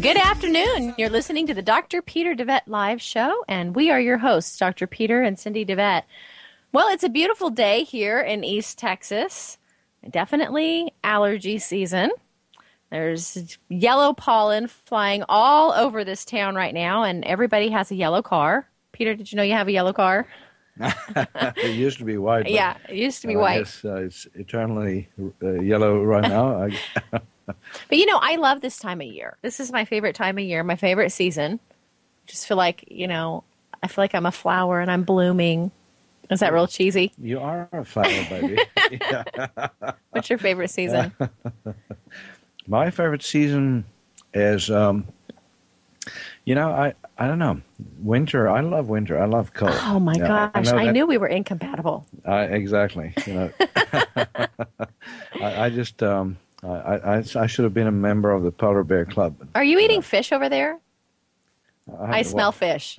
Good afternoon. You're listening to the Dr. Peter DeVette Live Show, and we are your hosts, Dr. Peter and Cindy DeVette. Well, it's a beautiful day here in East Texas. Definitely allergy season. There's yellow pollen flying all over this town right now, and everybody has a yellow car. Peter, did you know you have a yellow car? it used to be white. yeah, it used to be white. Yes, uh, it's eternally uh, yellow right now. but you know, I love this time of year. This is my favorite time of year, my favorite season. Just feel like you know, I feel like I'm a flower and I'm blooming. Is that real cheesy? You are a flower, baby. What's your favorite season? my favorite season is, um, you know, I I don't know. Winter. I love winter. I love cold. Oh my yeah, gosh! I, I knew we were incompatible. Uh, exactly. You know, I, I, just um, I, I, I should have been a member of the polar bear club. Are you eating fish over there? I, smell fish.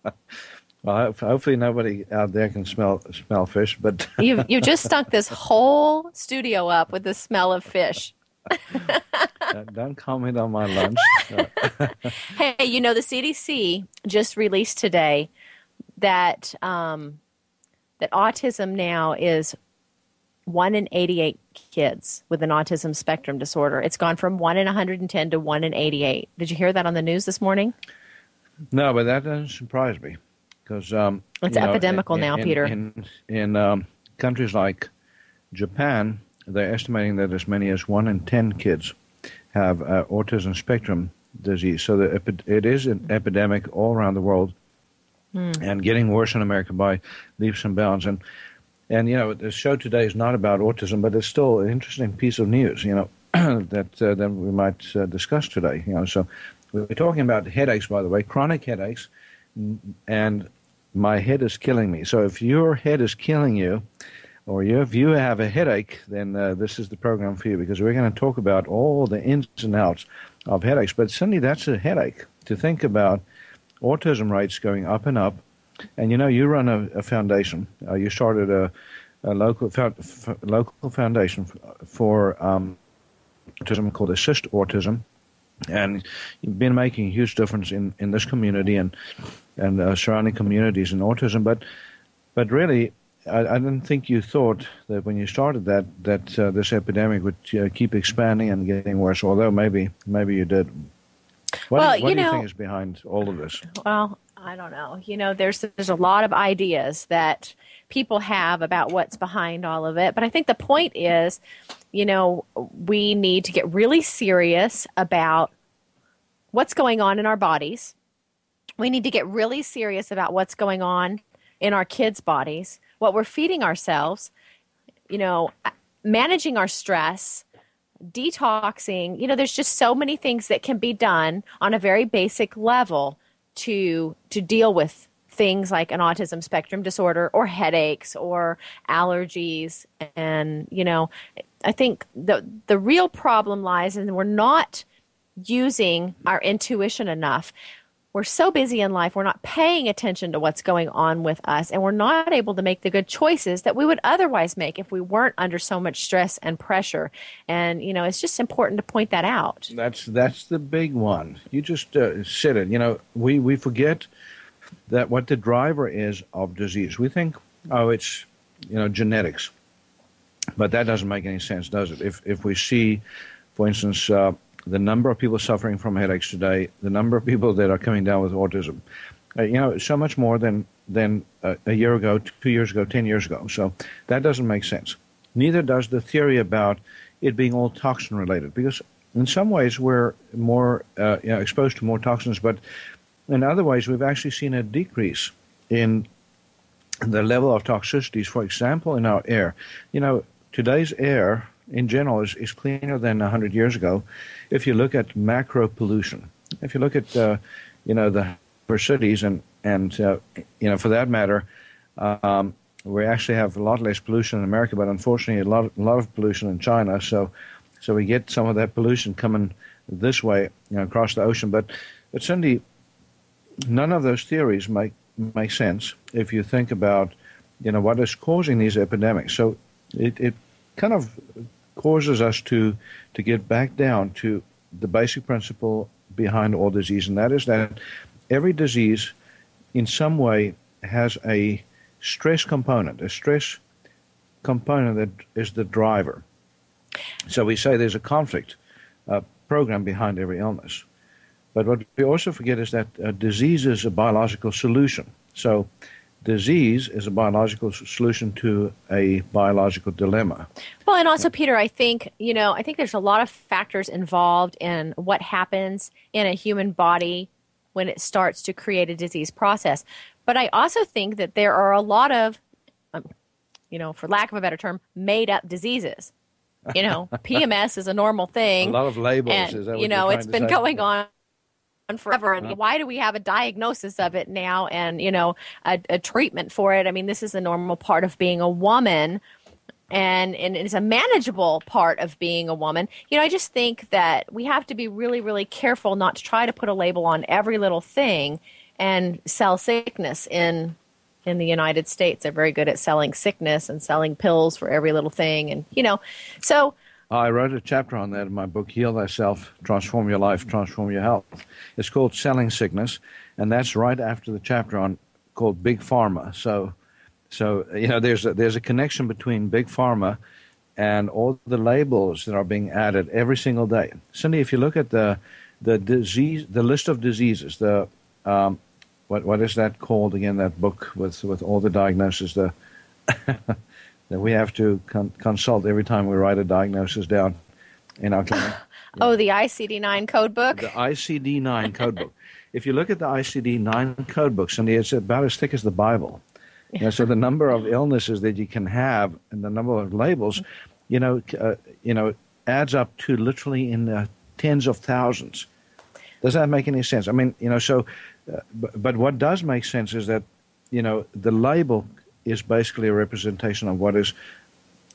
well, hopefully nobody out there can smell smell fish. But you you just stunk this whole studio up with the smell of fish. Don't comment on my lunch. hey, you know, the CDC just released today that um, that autism now is one in 88 kids with an autism spectrum disorder. It's gone from one in 110 to one in 88. Did you hear that on the news this morning? No, but that doesn't surprise me because um, it's epidemical know, in, now, in, Peter. In, in um, countries like Japan, they're estimating that as many as one in 10 kids have uh, autism spectrum disease. So the, it is an epidemic all around the world mm. and getting worse in America by leaps and bounds. And, and, you know, the show today is not about autism, but it's still an interesting piece of news, you know, that, uh, that we might uh, discuss today. You know, so we're talking about headaches, by the way, chronic headaches, and my head is killing me. So if your head is killing you, or if you have a headache, then uh, this is the program for you because we're going to talk about all the ins and outs of headaches. But Cindy, that's a headache to think about autism rates going up and up. And you know, you run a, a foundation. Uh, you started a, a local f- local foundation for um, autism called Assist Autism, and you've been making a huge difference in, in this community and and uh, surrounding communities in autism. But but really, I, I, didn't think you thought that when you started that that uh, this epidemic would uh, keep expanding and getting worse. Although maybe maybe you did. What, well, do, what you do know, you think is behind all of this? Well, I don't know. You know, there's there's a lot of ideas that people have about what's behind all of it, but I think the point is, you know, we need to get really serious about what's going on in our bodies. We need to get really serious about what's going on in our kids' bodies what we're feeding ourselves, you know, managing our stress, detoxing. You know, there's just so many things that can be done on a very basic level to to deal with things like an autism spectrum disorder or headaches or allergies and you know i think the the real problem lies in we're not using our intuition enough we're so busy in life, we're not paying attention to what's going on with us, and we're not able to make the good choices that we would otherwise make if we weren't under so much stress and pressure. And you know, it's just important to point that out. That's that's the big one. You just uh, said it. You know, we we forget that what the driver is of disease. We think, oh, it's you know genetics, but that doesn't make any sense, does it? If if we see, for instance. Uh, the number of people suffering from headaches today, the number of people that are coming down with autism, uh, you know, so much more than than uh, a year ago, two years ago, ten years ago. So that doesn't make sense. Neither does the theory about it being all toxin related, because in some ways we're more uh, you know, exposed to more toxins, but in other ways we've actually seen a decrease in the level of toxicities. For example, in our air, you know, today's air in general is, is cleaner than 100 years ago. If you look at macro pollution, if you look at, uh, you know, the cities and, and uh, you know, for that matter, um, we actually have a lot less pollution in America, but unfortunately a lot, a lot of pollution in China. So, so we get some of that pollution coming this way, you know, across the ocean. But, but certainly, none of those theories make make sense if you think about, you know, what is causing these epidemics. So it, it kind of causes us to to get back down to the basic principle behind all disease, and that is that every disease, in some way, has a stress component, a stress component that is the driver. So we say there's a conflict uh, program behind every illness. But what we also forget is that uh, disease is a biological solution. So disease is a biological solution to a biological dilemma. Well, and also, Peter, I think, you know, I think there's a lot of factors involved in what happens in a human body when it starts to create a disease process. But I also think that there are a lot of, um, you know, for lack of a better term, made up diseases. You know, PMS is a normal thing. A lot of labels. And, you know, it's been going on forever and uh-huh. why do we have a diagnosis of it now and you know a, a, treatment for it? I mean this is a normal part of being a woman and and it's a manageable part of being a woman. You know i just think that we have to be really really careful not to try to put a label on every little thing and sell sickness in in the united states. They're very good at selling sickness and selling pills for every little thing and you know. So I wrote a chapter on that in my book, Heal Thyself, Transform Your Life, Transform Your Health. It's called Selling Sickness, and that's right after the chapter on called Big Pharma. So, so you know, there's a, there's a connection between Big Pharma and all the labels that are being added every single day. Cindy, if you look at the the disease, the list of diseases, the um, what what is that called again? That book with with all the diagnoses, the that we have to con- consult every time we write a diagnosis down in our clinic. oh, the ICD 9 code book? The ICD 9 code book. If you look at the ICD 9 code book, Cindy, it's about as thick as the Bible. You know, so the number of illnesses that you can have and the number of labels, you know, uh, you know, adds up to literally in the tens of thousands. Does that make any sense? I mean, you know, so, uh, but, but what does make sense is that, you know, the label is basically a representation of what is,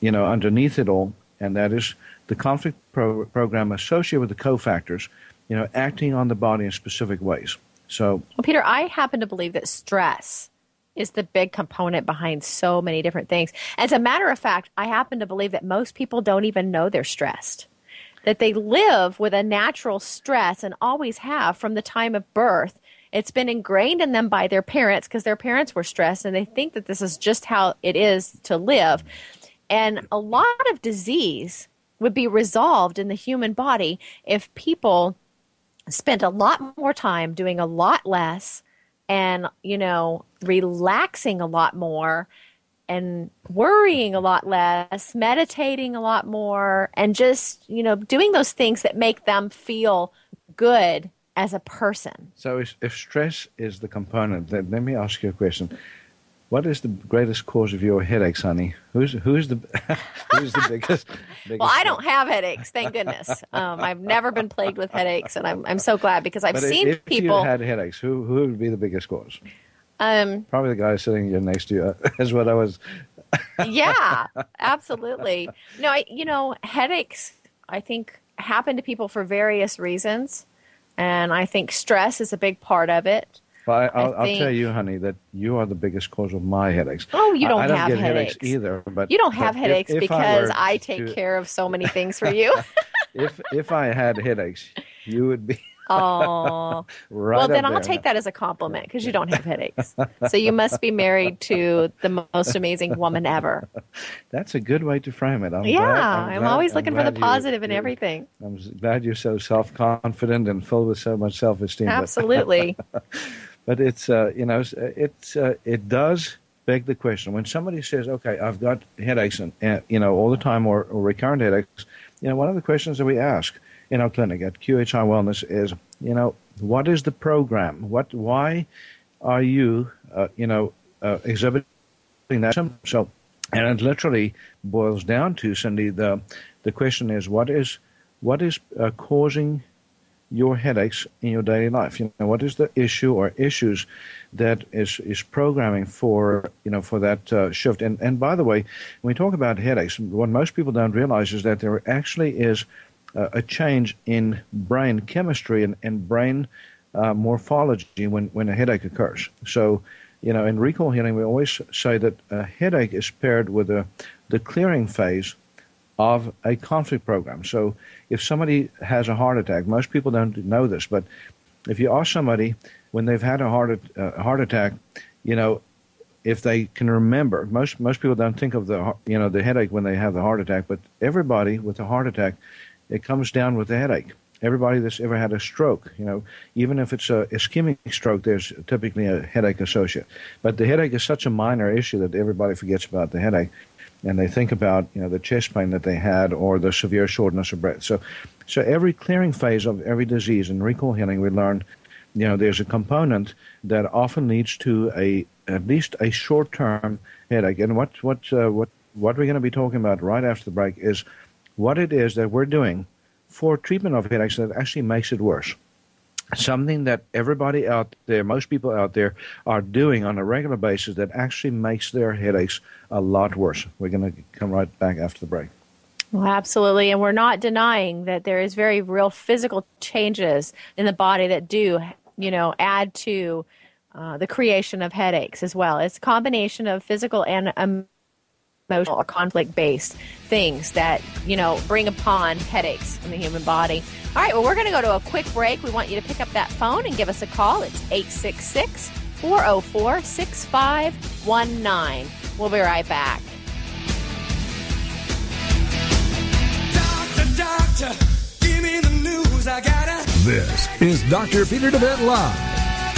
you know, underneath it all, and that is the conflict pro- program associated with the cofactors, you know, acting on the body in specific ways. So, well, Peter, I happen to believe that stress is the big component behind so many different things. As a matter of fact, I happen to believe that most people don't even know they're stressed. That they live with a natural stress and always have from the time of birth it's been ingrained in them by their parents because their parents were stressed and they think that this is just how it is to live. And a lot of disease would be resolved in the human body if people spent a lot more time doing a lot less and, you know, relaxing a lot more and worrying a lot less, meditating a lot more, and just, you know, doing those things that make them feel good as a person. So, if, if stress is the component, then let me ask you a question. What is the greatest cause of your headaches, honey? Who's who's the who's the biggest? biggest well, I don't have headaches, thank goodness. Um, I've never been plagued with headaches, and I'm I'm so glad because I've but seen if people. If you had headaches, who who would be the biggest cause? Um, Probably the guy sitting here next to you. Is what I was. yeah, absolutely. No, I you know headaches. I think happen to people for various reasons. And I think stress is a big part of it. Well, I, will tell you, honey, that you are the biggest cause of my headaches. Oh, you don't, I, I don't have get headaches. headaches. either. But you don't have headaches if, if because I, I take to... care of so many things for you. if if I had headaches, you would be. Oh, right well, then there. I'll take that as a compliment because you don't have headaches. so you must be married to the most amazing woman ever. That's a good way to frame it. I'm yeah, glad, I'm, I'm glad, always looking for the positive you, in everything. I'm glad you're so self confident and full with so much self esteem. Absolutely. But, but it's uh, you know it's uh, it does beg the question when somebody says, "Okay, I've got headaches and uh, you know all the time or, or recurrent headaches." You know, one of the questions that we ask in our clinic at QHI Wellness is, you know, what is the program? What, why are you, uh, you know, uh, exhibiting that? So, and it literally boils down to Cindy. The the question is, what is what is uh, causing your headaches in your daily life? You know, what is the issue or issues that is is programming for you know for that uh, shift? And and by the way, when we talk about headaches, what most people don't realize is that there actually is uh, a change in brain chemistry and, and brain uh, morphology when, when a headache occurs. So, you know, in recall healing, we always say that a headache is paired with a, the clearing phase of a conflict program. So, if somebody has a heart attack, most people don't know this, but if you ask somebody when they've had a heart, uh, heart attack, you know, if they can remember, most most people don't think of the you know the headache when they have the heart attack, but everybody with a heart attack it comes down with a headache. Everybody that's ever had a stroke, you know, even if it's a ischemic stroke, there's typically a headache associated. But the headache is such a minor issue that everybody forgets about the headache, and they think about you know the chest pain that they had or the severe shortness of breath. So, so every clearing phase of every disease in recall healing, we learn, you know, there's a component that often leads to a at least a short-term headache. And what what uh, what what we're going to be talking about right after the break is what it is that we're doing for treatment of headaches that actually makes it worse. Something that everybody out there, most people out there, are doing on a regular basis that actually makes their headaches a lot worse. We're going to come right back after the break. Well, absolutely. And we're not denying that there is very real physical changes in the body that do, you know, add to uh, the creation of headaches as well. It's a combination of physical and emotional or conflict based things that, you know, bring upon headaches in the human body. All right, well, we're going to go to a quick break. We want you to pick up that phone and give us a call. It's 866 404 6519. We'll be right back. Doctor, doctor, give me the news. I gotta. This is Dr. Peter DeVette Live.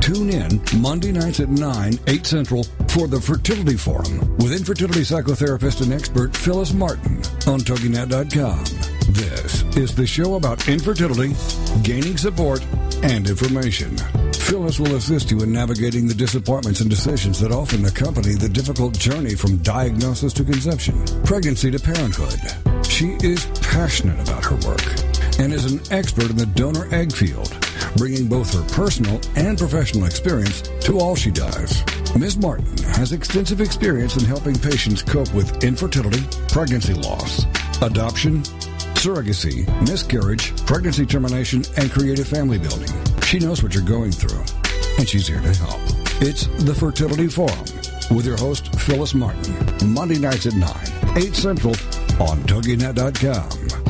Tune in Monday nights at 9, 8 Central for the Fertility Forum with infertility psychotherapist and expert Phyllis Martin on TogiNet.com. This is the show about infertility, gaining support, and information. Phyllis will assist you in navigating the disappointments and decisions that often accompany the difficult journey from diagnosis to conception, pregnancy to parenthood. She is passionate about her work and is an expert in the donor egg field, bringing both her personal and professional experience to all she does. Ms. Martin has extensive experience in helping patients cope with infertility, pregnancy loss, adoption, surrogacy, miscarriage, pregnancy termination, and creative family building. She knows what you're going through, and she's here to help. It's the Fertility Forum with your host, Phyllis Martin, Monday nights at 9, 8 Central on TogiNet.com.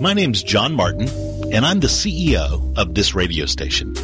my name's John Martin, and I'm the CEO of this radio station.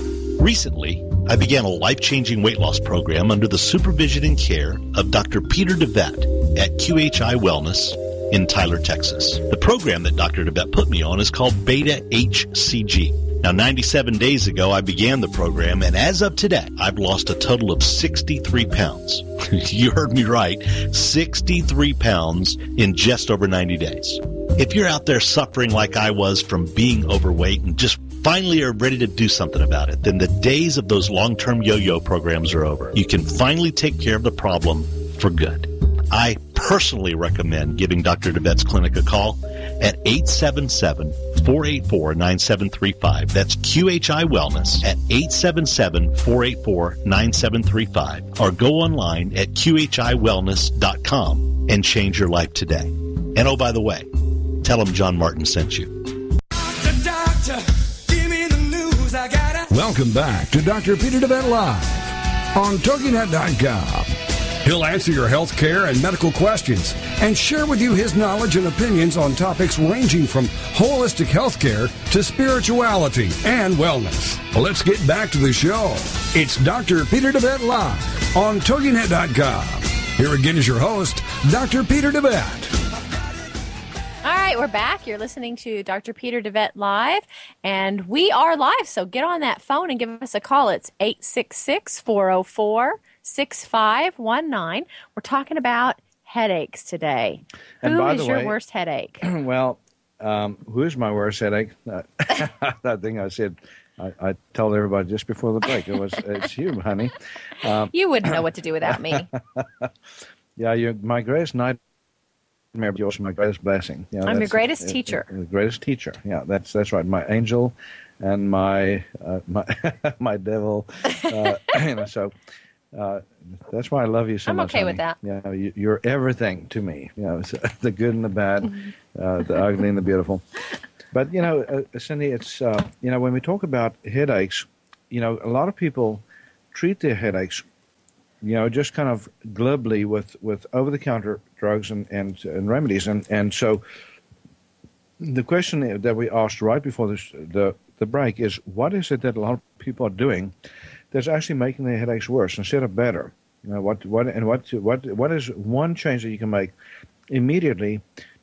Recently, I began a life-changing weight loss program under the supervision and care of Dr. Peter DeVette at QHI Wellness in Tyler, Texas. The program that Dr. DeVette put me on is called Beta HCG. Now, 97 days ago, I began the program, and as of today, I've lost a total of 63 pounds. you heard me right, 63 pounds in just over 90 days. If you're out there suffering like I was from being overweight and just finally are ready to do something about it, then the days of those long-term yo-yo programs are over. You can finally take care of the problem for good. I personally recommend giving Dr. DeVette's clinic a call at 877-484-9735. That's QHI Wellness at 877-484-9735 or go online at qhiwellness.com and change your life today. And oh, by the way, tell them John Martin sent you. Welcome back to Dr. Peter DeVette Live on TogiNet.com. He'll answer your health care and medical questions and share with you his knowledge and opinions on topics ranging from holistic health care to spirituality and wellness. Let's get back to the show. It's Dr. Peter DeVette Live on TogiNet.com. Here again is your host, Dr. Peter DeVette. All right, we're back. You're listening to Dr. Peter DeVette Live, and we are live. So get on that phone and give us a call. It's 866 404 6519. We're talking about headaches today. And Who is your way- worst headache? well, um, who's my worst headache? That thing I said, I, I told everybody just before the break. It was it's you, honey. you wouldn't know what to do without me. Yeah, you're my greatest nightmare, also my greatest blessing. Yeah, I'm your greatest uh, teacher. uh, The greatest teacher. Yeah, that's that's right. My angel, and my uh, my my devil. Uh, you know, so. Uh, that's why I love you so I'm much. okay with honey. Yeah, you, you're everything to me. You know, so the good and the bad, Mm-hmm. uh, the ugly and the beautiful. But you know, uh, Cindy, it's uh, you know when we talk about headaches, you know, a lot of people treat their headaches, you know, just kind of glibly with with over the counter drugs and, and and remedies, and and so the question that we asked right before this, the the break is, what is it that a lot of people are doing that's actually making their headaches worse instead of better? You know, what what and what what what is one change that you can make immediately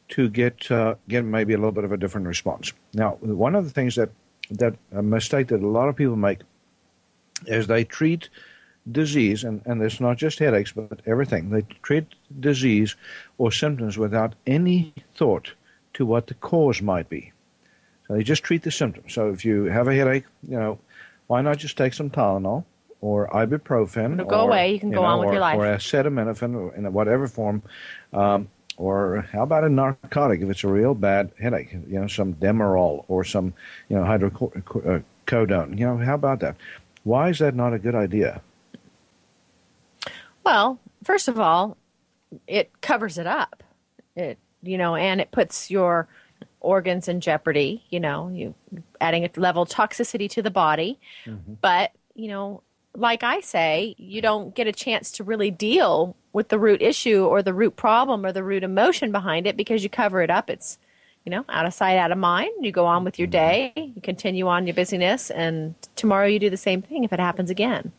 to get uh, get maybe a little bit of a different response. Now, one of the things that that a mistake that a lot of people make is they treat disease, and, and it's not just headaches, but everything. They treat disease or symptoms without any thought to what the cause might be. So they just treat the symptoms. So if you have a headache, you know, why not just take some Tylenol or ibuprofen? It'll go away. You can go on with or, your life. Or acetaminophen in whatever form. Um, or how about a narcotic if it's a real bad headache? You know, some Demerol or some, you know, hydrocodone. You know, how about that? Why is that not a good idea? Well, first of all, it covers it up. It you know, and it puts your organs in jeopardy. You know, you adding a level of toxicity to the body. Mm-hmm. But you know, like I say, you don't get a chance to really deal with the root issue or the root problem or the root emotion behind it because you cover it up. It's you know, out of sight, out of mind. You go on with your mm-hmm. day, you continue on your busyness, and tomorrow you do the same thing if it happens again.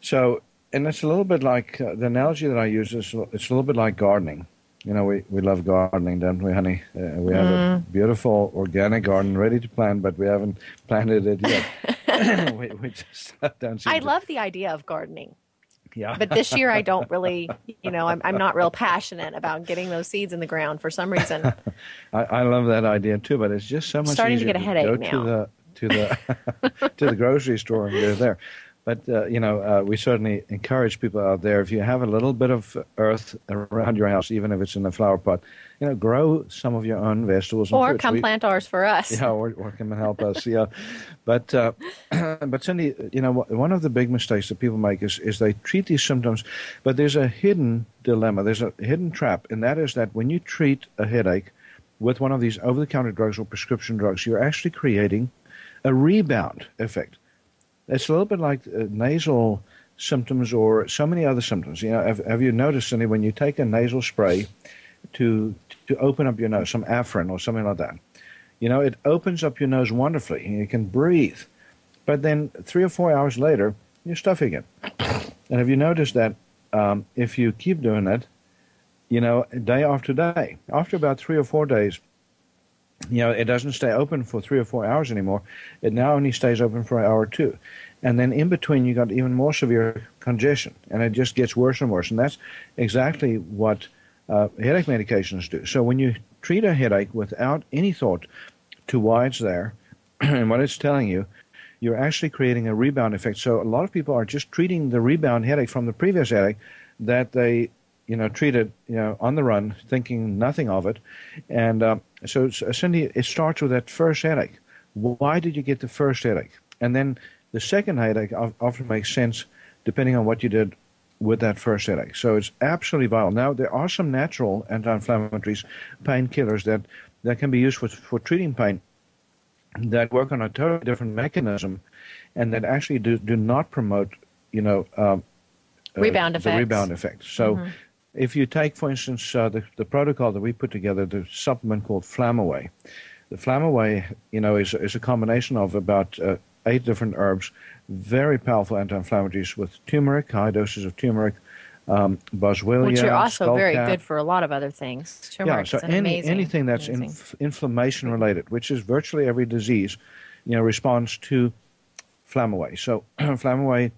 So, and it's a little bit like uh, the analogy that I use is it's a little bit like gardening. You know, we, we love gardening, don't we, honey? Uh, we have a beautiful organic garden ready to plant, but we haven't planted it yet. we, we just don't I to- love the idea of gardening. Yeah. but this year I don't really, you know, I'm, I'm not real passionate about getting those seeds in the ground for some reason. I, I love that idea too, but it's just so much starting to get a headache go now. to the to the to the grocery store and go there. But uh, you know, uh, we certainly encourage people out there. If you have a little bit of earth around your house, even if it's in a flower pot, you know, grow some of your own vegetables or come We- plant ours for us. yeah, or, or come and help us. Yeah, but uh, but Cindy, you know, one of the big mistakes that people make is is they treat these symptoms, but there's a hidden dilemma. There's a hidden trap, and that is that when you treat a headache with one of these over-the-counter drugs or prescription drugs, you're actually creating a rebound effect. It's a little bit like uh, nasal symptoms or so many other symptoms. You know, have, have you noticed, Cindy, when you take a nasal spray to to open up your nose, some Afrin or something like that, you know, it opens up your nose wonderfully and you can breathe. But then three or four hours later, you're stuffing it. And have you noticed that um, if you keep doing it, you know, day after day, after about three or four days, you know, it doesn't stay open for three or four hours anymore. It now only stays open for an hour or two. And then in between, you got even more severe congestion, and it just gets worse and worse. And that's exactly what uh, headache medications do. So when you treat a headache without any thought to why it's there and what it's telling you, you're actually creating a rebound effect. So a lot of people are just treating the rebound headache from the previous headache that they you know, treated you know, on the run, thinking nothing of it. And uh, so, Cindy, it starts with that first headache. Why did you get the first headache? And then the second headache often makes sense depending on what you did with that first headache. So it's absolutely vital. Now, there are some natural anti-inflammatories, painkillers that, that can be used for, for treating pain that work on a totally different mechanism and that actually do, do not promote, you know, um, uh, rebound effects. The rebound effect. So mm-hmm. If you take, for instance, uh, the, the protocol that we put together, the supplement called Flamaway, the Flamaway, you know, is, is a combination of about uh, eight different herbs, very powerful anti-inflammatories with turmeric, high doses of turmeric, um, boswellia, which are also very good for a lot of other things. Turmeric yeah, so any, amazing, anything that's inf- inflammation related, which is virtually every disease, you know, responds to Flamaway. So Flamaway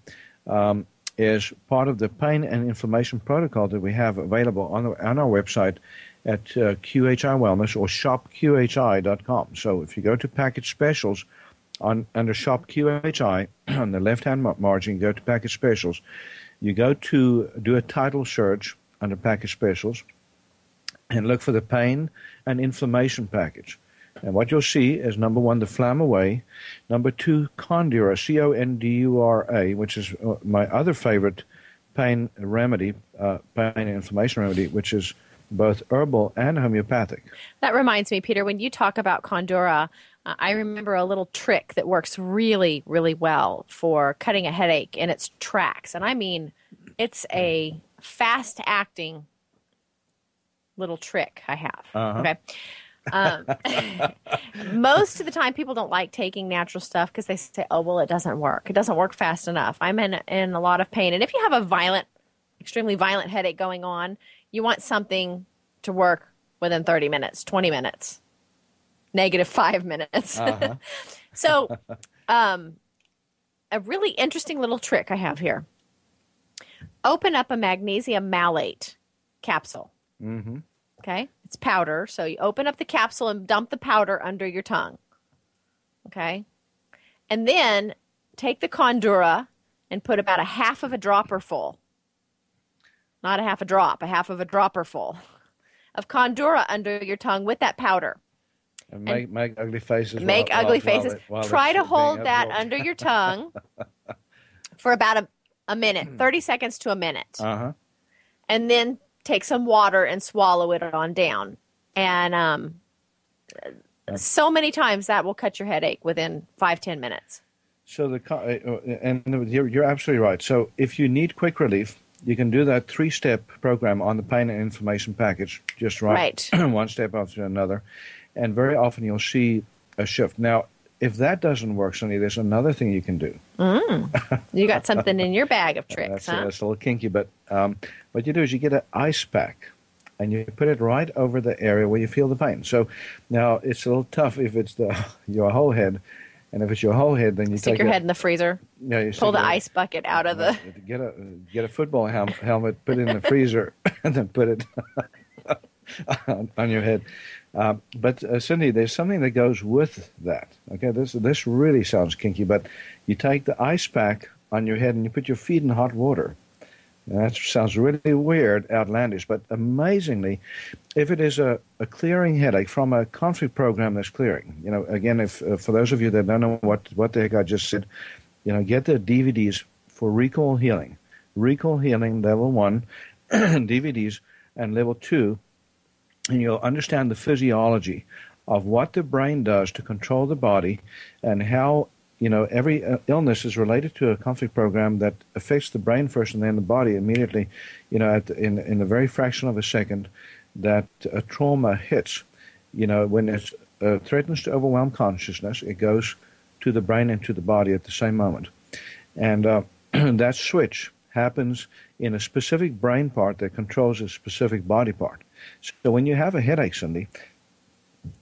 um, is part of the pain and inflammation protocol that we have available on, the, on our website at uh, QHI Wellness or shopqhi.com. So if you go to package specials on under shop QHI on the left hand margin, go to package specials. You go to do a title search under package specials and look for the pain and inflammation package. And what you'll see is number one, the Flamaway. Number two, Condura, C O N D U R A, which is uh, my other favorite pain remedy, uh, pain and inflammation remedy, which is both herbal and homeopathic. That reminds me, Peter, when you talk about Condura, uh, I remember a little trick that works really, really well for cutting a headache in its tracks. And I mean, it's a fast acting little trick I have. Uh-huh. Okay. Um, most of the time, people don't like taking natural stuff because they say, "Oh, well, it doesn't work. It doesn't work fast enough. I'm in in a lot of pain." And if you have a violent, extremely violent headache going on, you want something to work within 30 minutes, 20 minutes, negative five minutes. Uh-huh. so, um, a really interesting little trick I have here. Open up a magnesium malate capsule. Mm-hmm. Okay. It's powder. So you open up the capsule and dump the powder under your tongue. Okay. And then take the Condura and put about a half of a dropper full. Not a half a drop, a half of a dropper full of Condura under your tongue with that powder. And make, and make ugly faces. Make while, ugly while, faces. While Try to hold that under your tongue for about a, a minute, 30 seconds to a minute. Uh-huh. And then take some water and swallow it on down. And um, so many times that will cut your headache within five ten minutes. So the uh, uh, and you're, you're absolutely right. So if you need quick relief, you can do that three-step program on the pain and inflammation package, just right, right. one step after another, and very often you'll see a shift. Now, if that doesn't work, Sonny, there's another thing you can do. Mm. You got something in your bag of tricks, that's, huh? that's a little kinky, but um, what you do is you get an ice pack and you put it right over the area where you feel the pain. So now it's a little tough if it's the your whole head, and if it's your whole head, then you stick take your head in the freezer. Yeah, you pull the ice bucket out of the. Get a get a football helm, helmet, put it in the freezer, and then put it on, on your head. Uh, but uh, Cindy, there's something that goes with that. Okay, this this really sounds kinky, but you take the ice pack on your head and you put your feet in hot water. that sounds really weird, outlandish, but amazingly, if it is a, a clearing headache from a conflict program that's clearing, you know, again, if uh, for those of you that don't know what what the heck I just said, you know, get the DVDs for recall healing, recall healing level one DVDs, and level two and you'll understand the physiology of what the brain does to control the body and how you know every uh, illness is related to a conflict program that affects the brain first and then the body immediately you know at, in in a very fraction of a second that a trauma hits you know when it uh, threatens to overwhelm consciousness it goes to the brain and to the body at the same moment. And uh, that switch happens in a specific brain part that controls a specific body part so when you have a headache, Cindy,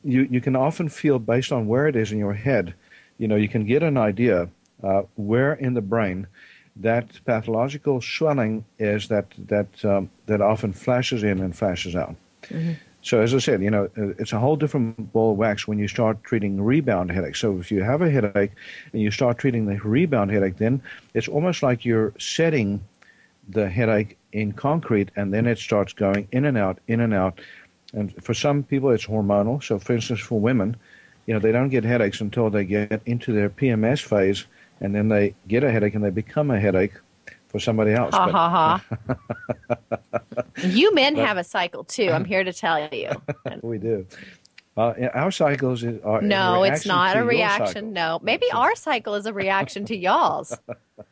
you, you can often feel based on where it is in your head, you know, you can get an idea uh, where in the brain that pathological swelling is that that um, that often flashes in and flashes out. Mm-hmm. So as I said, you know, uh, it's a whole different ball of wax when you start treating rebound headaches. So if you have a headache and you start treating the rebound headache, then it's almost like you're setting the headache in concrete, and then it starts going in and out, in and out. And for some people, it's hormonal. So, for instance, for women, you know, they don't get headaches until they get into their PMS phase, and then they get a headache and they become a headache for somebody else. Ha ha ha. you men but, have a cycle too. I'm here to tell you. we do. Uh, our cycles are no, it's not a reaction. No, maybe our cycle is a reaction to y'all's.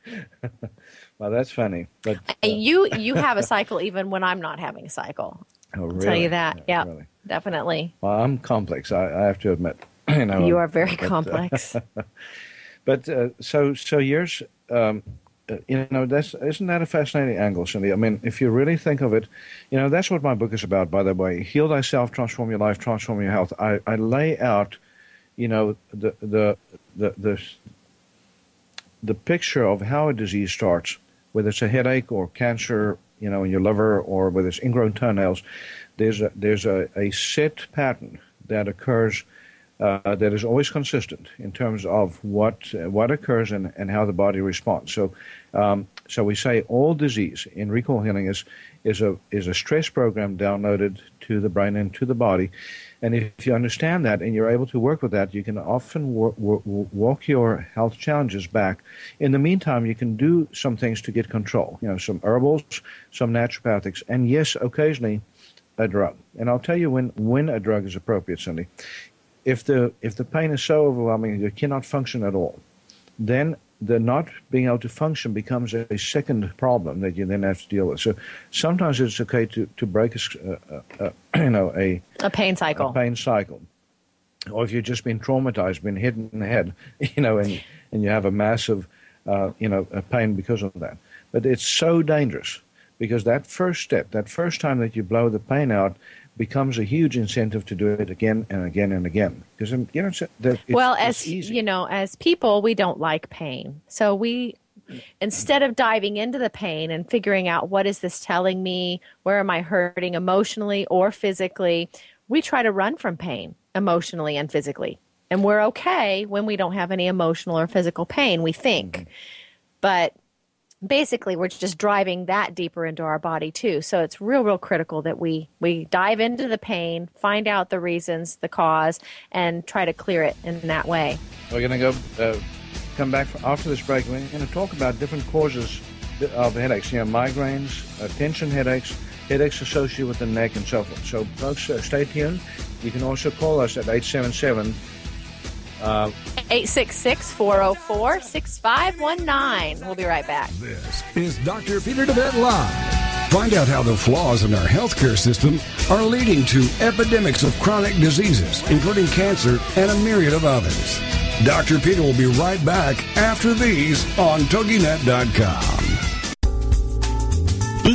well, that's funny. But uh, you you have a cycle even when I'm not having a cycle. Oh, really? I'll tell you that. Yeah, really. definitely. Well, I'm complex. I, I, have to admit. you know, you are very but, uh, complex. Uh, but so so yours. Um, uh, you know, that's isn't that a fascinating angle, Cindy? I mean, if you really think of it, you know, that's what my book is about. By the way, heal thyself, transform your life, transform your health. I, I lay out, you know, the the the the the picture of how a disease starts, whether it's a headache or cancer, you know, in your liver, or whether it's ingrown toenails. There's a there's a, a set pattern that occurs uh, that is always consistent in terms of what uh, what occurs and, and how the body responds. So, um, so we say all disease in recall healing is is a is a stress program downloaded to the brain and to the body. And if you understand that and you're able to work with that, you can often wor- wor- walk your health challenges back. In the meantime, you can do some things to get control. You know, some herbals, some naturopathics, and yes, occasionally a drug. And I'll tell you when when a drug is appropriate, Cindy if the if the pain is so overwhelming you cannot function at all, then the not being able to function becomes a, second problem that you then have to deal with. So sometimes it's okay to to break a, uh, uh, uh, a, a you know a a pain cycle. A pain cycle. Or if you've just been traumatized, been hit in the head, you know, and and you have a massive, uh, you know, pain because of that. But it's so dangerous because that first step, that first time that you blow the pain out, becomes a huge incentive to do it again and again and again. Because um, you know it's, it's, well as you know as people we don't like pain. So we instead of diving into the pain and figuring out what is this telling me? Where am i hurting emotionally or physically? We try to run from pain emotionally and physically. And we're okay when we don't have any emotional or physical pain we think. Mm-hmm. but basically we're just driving that deeper into our body too. So it's real real critical that we we dive into the pain find out the reasons the cause and try to clear it in that way. We're going to go uh, come back after this break. We're going to talk about different causes of headaches you know migraines tension headaches headaches associated with the neck and so forth. So folks uh, stay tuned. You can also call us at 877 Uh, 866 404 6519. We'll be right back. This is Dr. Peter DeVette Live. Find out how the flaws in our healthcare system are leading to epidemics of chronic diseases, including cancer and a myriad of others. Dr. Peter will be right back after these on TogiNet.com.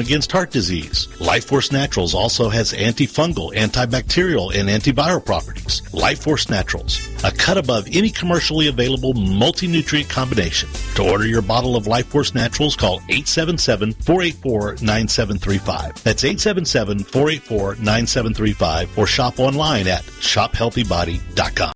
protection against heart disease. Life Force Naturals also has antifungal, antibacterial, and antiviral properties. Life Force Naturals, a cut above any commercially available multi-nutrient combination. To order your bottle of Life Force Naturals, call 877-484-9735. That's 877-484-9735 or shop online at shophealthybody.com.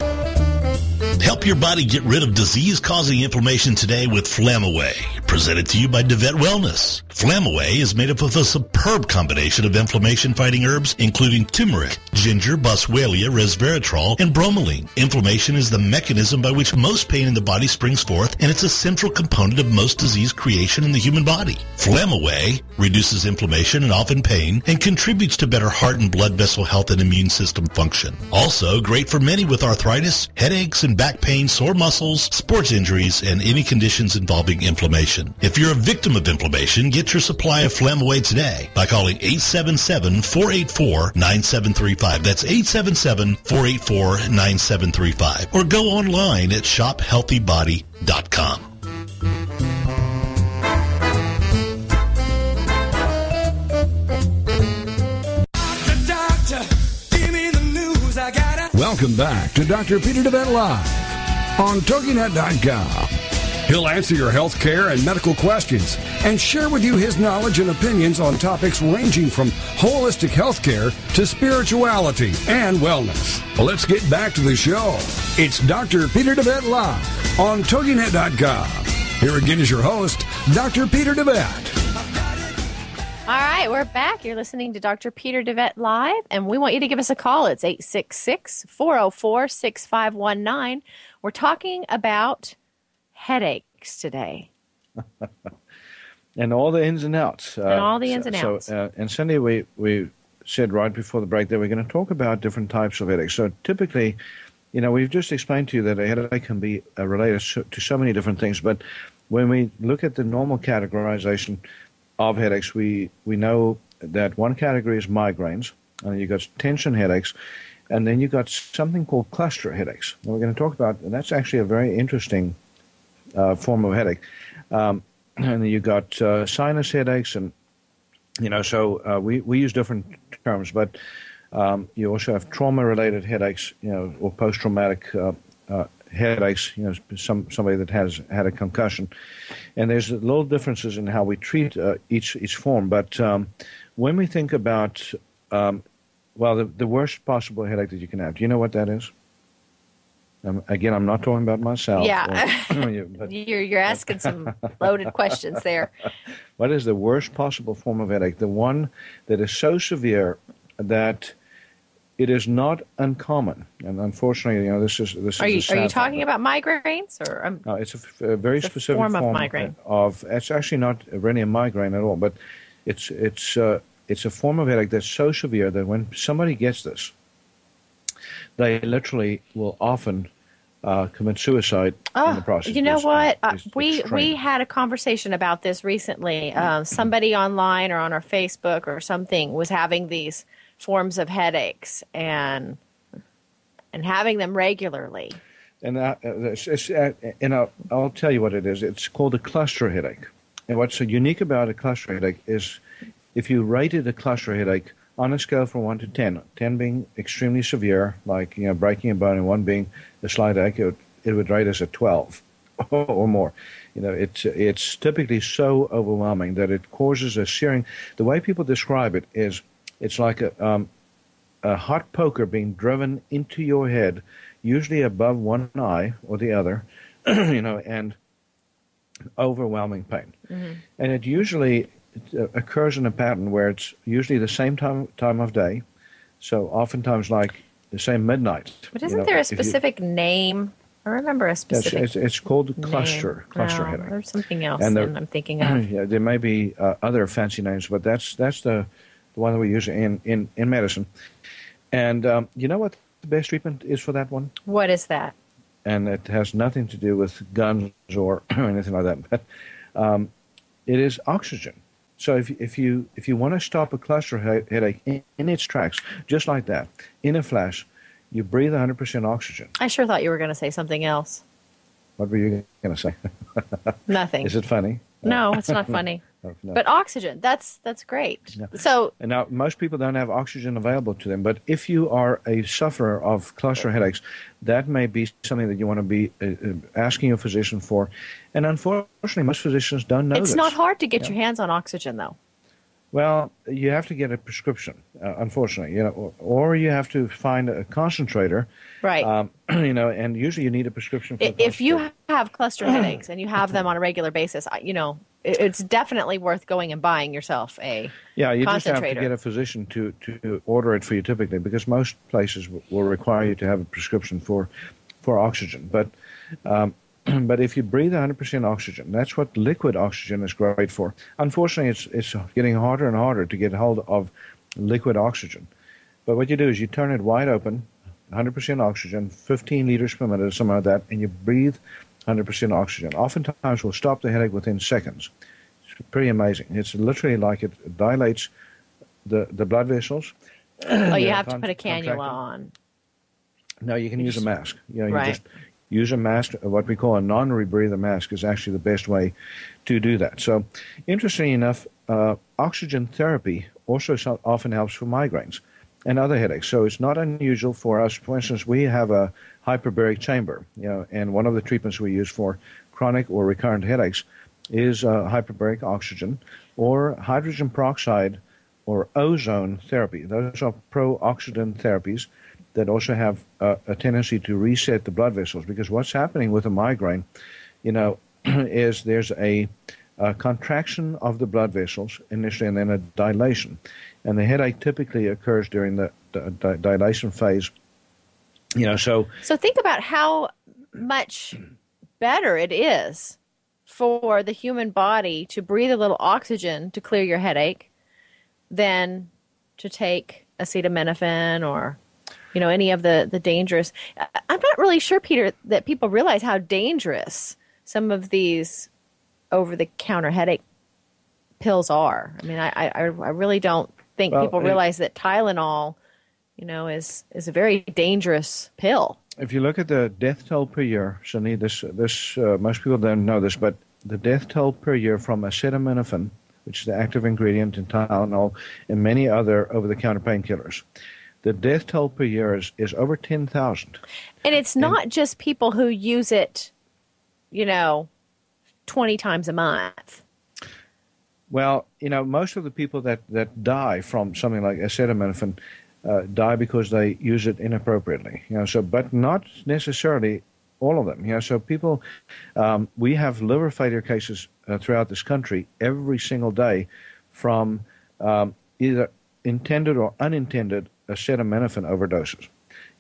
Help your body get rid of disease-causing inflammation today with Flamaway. Presented to you by DeVette Wellness. Flamaway is made up of a superb combination of inflammation-fighting herbs, including turmeric, ginger, boswellia, resveratrol, and bromelain. Inflammation is the mechanism by which most pain in the body springs forth, and it's a central component of most disease creation in the human body. Flamaway reduces inflammation and often pain, and contributes to better heart and blood vessel health and immune system function. Also, great for many with arthritis, headaches, and back pain, sore muscles, sports injuries, and any conditions involving inflammation. If you're a victim of inflammation, get your supply of Flamaway today by calling 877-484-9735. That's 877-484-9735. Or go online at shophealthybody.com. Welcome back to Dr. Peter DeVette Live on TogiNet.com. He'll answer your health care and medical questions and share with you his knowledge and opinions on topics ranging from holistic health care to spirituality and wellness. Let's get back to the show. It's Dr. Peter DeVette Live on TogiNet.com. Here again is your host, Dr. Peter DeVette. All right, we're back. You're listening to Dr. Peter DeVette Live, and we want you to give us a call. It's 866 404 6519. We're talking about headaches today. and all the ins and outs. And all the ins and so, outs. Uh, and Cindy, we, we said right before the break that we're going to talk about different types of headaches. So typically, you know, we've just explained to you that a headache can be uh, related to so many different things, but when we look at the normal categorization of headaches, we, we know that one category is migraines, and you've got tension headaches, and then you've got something called cluster headaches. And we're going to talk about, and that's actually a very interesting uh, form of headache. Um, and then you've got uh, sinus headaches, and, you know, so uh, we, we use different terms, but um, you also have trauma-related headaches, you know, or post-traumatic uh, uh, headaches, you know, some somebody that has had a concussion, and there's little differences in how we treat uh, each each form. But um, when we think about, um, well, the, the worst possible headache that you can have, do you know what that is? Um, again, I'm not talking about myself. Yeah. or- you, but You're, you're asking some loaded questions there. what is the worst possible form of headache? The one that is so severe that it is not uncommon. And unfortunately, you know, this is this Are is. you, are you talking about migraines? or um, No, it's a very It's a specific form of migraine. of. It's actually not really a migraine at all, but it's it's uh, it's a form of headache that's so severe that when somebody gets this, they literally will often uh, commit suicide in the process. Oh, you know what? Uh, we we had a conversation about this recently. Um, somebody online or on our Facebook or something was having these forms of headaches and and having them regularly. And uh, uh, uh, and I'll, I'll tell you what it is. It's called a cluster headache. And what's so unique about a cluster headache is if you rated a cluster headache on a scale from 1 to 10, 10 being extremely severe, like you know breaking a bone, and 1 being a slight ache, it would, it would rate as a 12 or more. You know, it's, it's typically so overwhelming that it causes a searing. The way people describe it is it's like a, um, a hot poker being driven into your head, usually above one eye or the other, you know, and overwhelming pain. And it usually uh, occurs in a pattern where it's usually the same time time of day, so oftentimes like the same midnight. But isn't know, there a if you- specific name? I remember a specific it's, it's called name. cluster cluster No, headache. There's something else And and the- I'm thinking of. yeah, there may be uh, other fancy names, but that's that's the the one that we use in in, in medicine. And um, you know what the best treatment is for that one? What is that? and it has nothing to do with guns or anything like that. But um, it is oxygen. So if if you if you want to stop a cluster headache in, in its tracks, just like that, in a flash, you breathe 100% oxygen. I sure thought you were going to say something else. What were you going to say? Nothing. is it funny? No, it's not funny. No, no. But oxygen, that's that's great. So And now, most people don't have oxygen available to them, but if you are a sufferer of cluster headaches, that may be something that you want to be uh, uh, asking your physician for. And unfortunately, most physicians don't know it's this. not hard to get Yeah. your hands on oxygen though. Well, you have to get a prescription, uh, unfortunately, you know, or, or you have to find a concentrator, Right. um, you know, and usually you need a prescription for. If you have cluster headaches and you have them on a regular basis, you know, it's definitely worth going and buying yourself a yeah, you just have to get a physician to to order it for you typically, because most places will require you to have a prescription for for oxygen, but. Um, but if you breathe 100% oxygen, that's what liquid oxygen is great for. Unfortunately, it's it's getting harder and harder to get hold of liquid oxygen. But what you do is you turn it wide open, 100% oxygen, 15 liters per minute or something like that, and you breathe 100% oxygen. Oftentimes, we'll stop the headache within seconds. It's pretty amazing. It's literally like it dilates the, the blood vessels. Oh, you have to put a cannula on. No, you can You use a mask. You know, you Right. just use a mask. What we call a non-rebreather mask is actually the best way to do that. So, interestingly enough, uh, oxygen therapy also so- often helps for migraines. And other headaches. So it's not unusual for us. For instance, we have a hyperbaric chamber, you know, and one of the treatments we use for chronic or recurrent headaches is uh, hyperbaric oxygen or hydrogen peroxide or ozone therapy. Those are pro-oxidant therapies that also have a tendency to reset the blood vessels because what's happening with a migraine, you know, is there's a, a, contraction of the blood vessels initially and then a dilation. And the headache typically occurs during the, dilation phase. You know, so so think about how much better it is for the human body to breathe a little oxygen to clear your headache than to take acetaminophen or you know any of the the dangerous i'm not really sure peter that people realize how dangerous some of these over the counter headache pills are i mean i i, I really don't think well, people realize that tylenol you know is is a very dangerous pill if you look at the death toll per year Sunny, this this uh, most people don't know this but the death toll per year from acetaminophen which is the active ingredient in Tylenol and many other over-the-counter painkillers. The death toll per year is, is over 10,000. And it's not and, just people who use it, you know, 20 times a month. Well, you know, most of the people that, that die from something like acetaminophen uh, die because they use it inappropriately. You know, so but not necessarily all of them. You know, so people, um, we have liver failure cases uh, throughout this country every single day from um, either intended or unintended acetaminophen overdoses.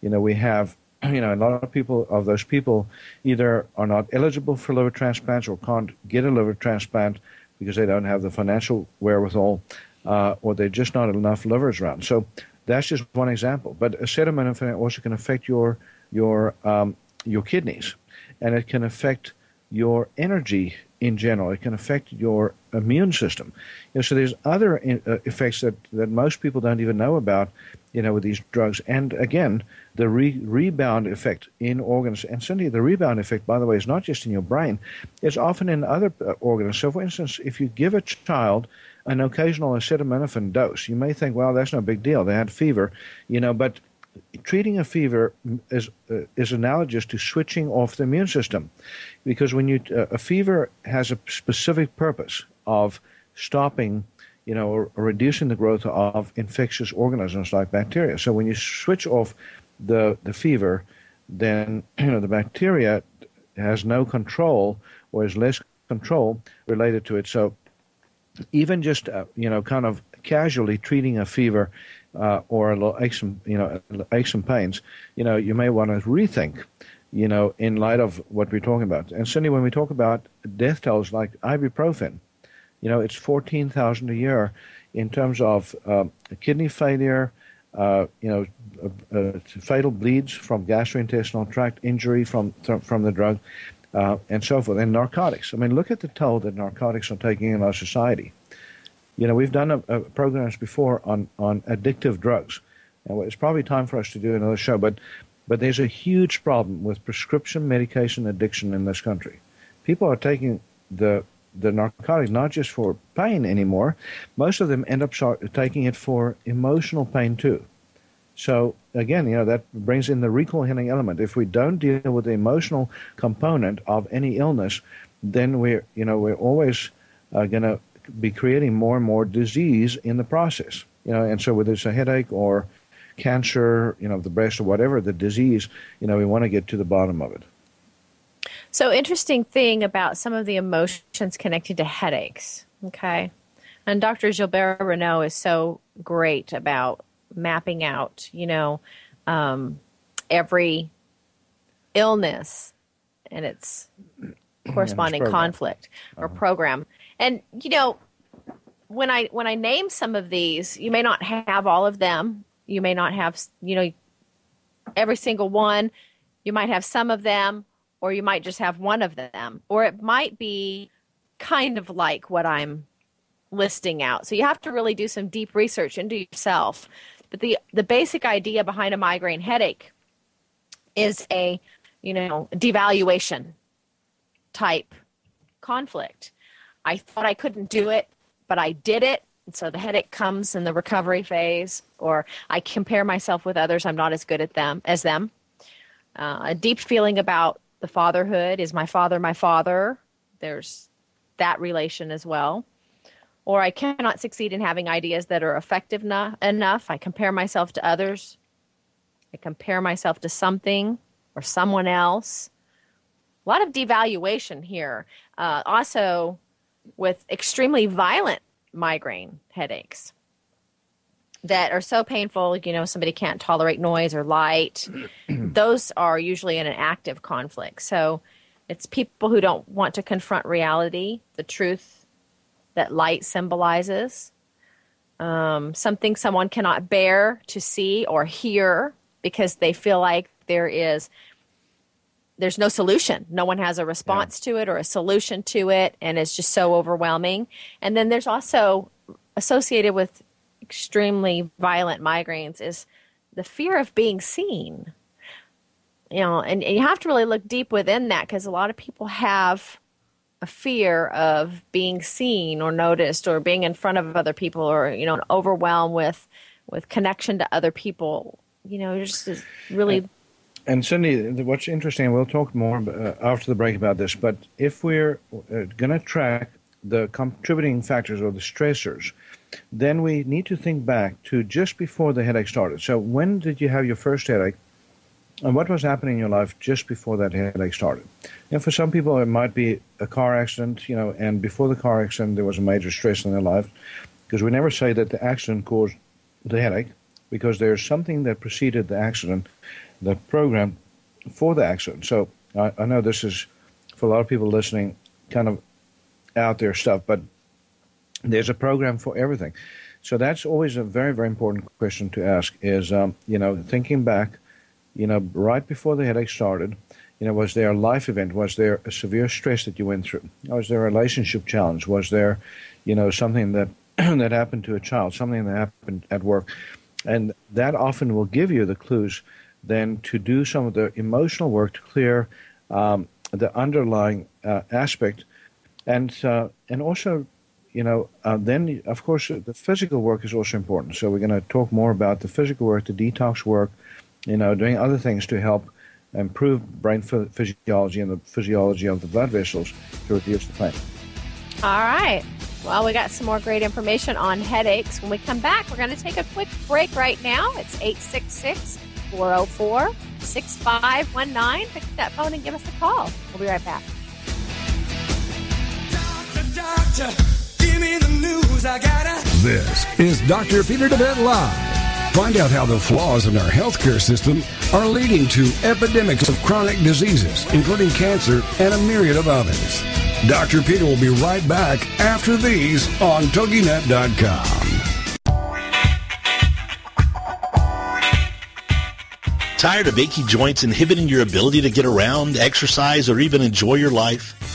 You know, we have you know a lot of people of those people either are not eligible for liver transplants or can't get a liver transplant because they don't have the financial wherewithal, uh, or they're just not enough livers around. So that's just one example. But acetaminophen also can affect your your um, your kidneys, and it can affect your energy in general. It can affect your immune system. You know, so there's other in, uh, effects that, that most people don't even know about, you know, with these drugs. And again, the re- rebound effect in organs. And certainly the rebound effect, by the way, is not just in your brain. It's often in other uh, organs. So, for instance, if you give a child an occasional acetaminophen dose, you may think, well, that's no big deal. They had fever, you know, but treating a fever is uh, is analogous to switching off the immune system, because when you uh, a fever has a specific purpose of stopping, you know, or, or, reducing the growth of infectious organisms like bacteria. So when you switch off the the fever, then you know the bacteria has no control or has less control related to it. So even just uh, you know kind of casually treating a fever uh, or a little aches and you know and pains, you know, you may want to rethink, you know, in light of what we're talking about. And certainly when we talk about death tolls like ibuprofen, you know, it's fourteen thousand a year in terms of uh, kidney failure. Uh, you know, uh, uh, fatal bleeds from gastrointestinal tract injury from from the drug, uh, and so forth, and narcotics. I mean, look at the toll that narcotics are taking in our society. You know, we've done a, a programs before on, on addictive drugs. And it's probably time for us to do another show, but but there's a huge problem with prescription medication addiction in this country. People are taking the the narcotic not just for pain anymore. Most of them end up taking it for emotional pain too. So again, you know that brings in the recall healing element. If we don't deal with the emotional component of any illness, then we're you know we're always uh, going to be creating more and more disease in the process. You know, and so whether it's a headache or cancer, you know, the breast or whatever the disease, you know, we want to get to the bottom of it. So interesting thing about some of the emotions connected to headaches. Okay. And Dr. Gilbert Renaud is so great about mapping out, you know, um, every illness and its corresponding conflict or uh-huh. program. And you know, when I when I name some of these, you may not have all of them. You may not have you know every single one. You might have some of them, or you might just have one of them, or it might be kind of like what I'm listing out. So you have to really do some deep research into yourself. But the the basic idea behind a migraine headache is a you know devaluation type conflict I thought I couldn't do it, but I did it, so the headache comes in the recovery phase, or I compare myself with others. I'm not as good at them as them. Uh, a deep feeling about the fatherhood. Is my father my father? There's that relation as well. Or I cannot succeed in having ideas that are effective na- enough. I compare myself to others. I compare myself to something or someone else. A lot of devaluation here. Uh, also, with extremely violent migraine headaches that are so painful, you know, somebody can't tolerate noise or light. Those are usually in an active conflict. So it's people who don't want to confront reality, the truth that light symbolizes, um, something someone cannot bear to see or hear because they feel like there is there's no solution. No one has a response yeah. to it or a solution to it, and it's just so overwhelming. And then there's also associated with extremely violent migraines is the fear of being seen. You know, and, and you have to really look deep within that because a lot of people have a fear of being seen or noticed or being in front of other people or you know, overwhelmed with with connection to other people. You know, just really and Cindy, what's interesting, we'll talk more uh, after the break about this, but if we're uh, going to track the contributing factors or the stressors, then we need to think back to just before the headache started. So, when did you have your first headache? And what was happening in your life just before that headache started? And for some people, it might be a car accident, you know, and before the car accident, there was a major stress in their life. Because we never say that the accident caused the headache, because there's something that preceded the accident the program for the accident. So I, I know this is for a lot of people listening, kind of out there stuff, but there's a program for everything. So that's always a very, very important question to ask is, um, you know, thinking back, you know, right before the headache started, you know, was there a life event? Was there a severe stress that you went through? Was there a relationship challenge? Was there, you know, something that that happened to a child, something that happened at work? And that often will give you the clues then to do some of the emotional work to clear um, the underlying uh, aspect, and uh, and also, you know, uh, then of course the physical work is also important. So we're going to talk more about the physical work, the detox work, you know, doing other things to help improve brain physiology and the physiology of the blood vessels to reduce the pain. All right. Well, we got some more great information on headaches. When we come back, we're going to take a quick break right now. It's 866 404 6519. Pick up that phone and give us a call. We'll be right back. Doctor, doctor, this is Dr. Peter DeVette Live. Find out how the flaws in our healthcare system are leading to epidemics of chronic diseases, including cancer and a myriad of others. Dr. Peter will be right back after these on TogiNet.com. Tired of achy joints inhibiting your ability to get around, exercise, or even enjoy your life?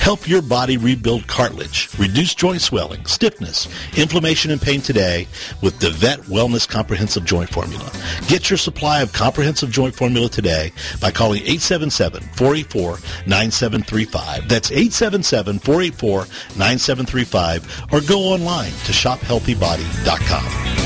Help your body rebuild cartilage, reduce joint swelling, stiffness, inflammation, and pain today with DeVette Wellness Comprehensive Joint Formula. Get your supply of comprehensive joint formula today by calling 877-484-9735. That's 877-484-9735 or go online to shophealthybody.com.